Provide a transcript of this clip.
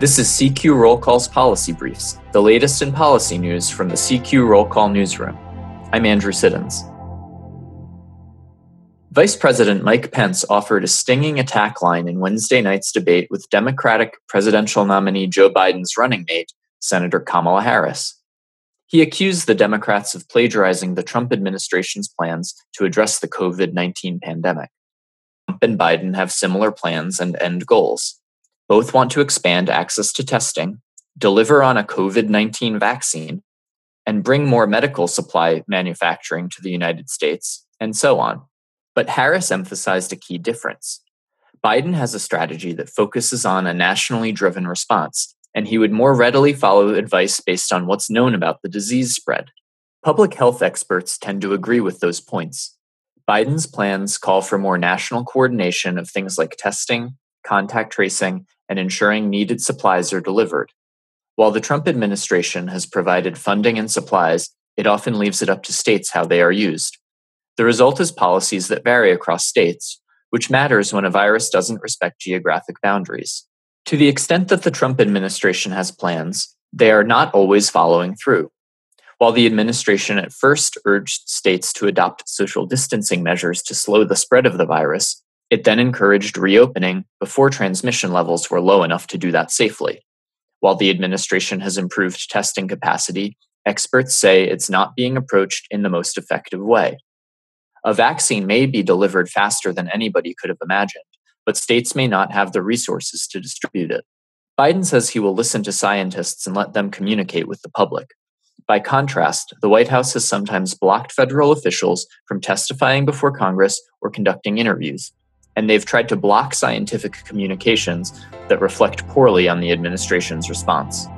This is CQ Roll Call's Policy Briefs, the latest in policy news from the CQ Roll Call newsroom. I'm Andrew Siddons. Vice President Mike Pence offered a stinging attack line in Wednesday night's debate with Democratic presidential nominee Joe Biden's running mate, Senator Kamala Harris. He accused the Democrats of plagiarizing the Trump administration's plans to address the COVID 19 pandemic. Trump and Biden have similar plans and end goals. Both want to expand access to testing, deliver on a COVID 19 vaccine, and bring more medical supply manufacturing to the United States, and so on. But Harris emphasized a key difference. Biden has a strategy that focuses on a nationally driven response, and he would more readily follow advice based on what's known about the disease spread. Public health experts tend to agree with those points. Biden's plans call for more national coordination of things like testing, contact tracing, and ensuring needed supplies are delivered. While the Trump administration has provided funding and supplies, it often leaves it up to states how they are used. The result is policies that vary across states, which matters when a virus doesn't respect geographic boundaries. To the extent that the Trump administration has plans, they are not always following through. While the administration at first urged states to adopt social distancing measures to slow the spread of the virus, it then encouraged reopening before transmission levels were low enough to do that safely. While the administration has improved testing capacity, experts say it's not being approached in the most effective way. A vaccine may be delivered faster than anybody could have imagined, but states may not have the resources to distribute it. Biden says he will listen to scientists and let them communicate with the public. By contrast, the White House has sometimes blocked federal officials from testifying before Congress or conducting interviews, and they've tried to block scientific communications that reflect poorly on the administration's response.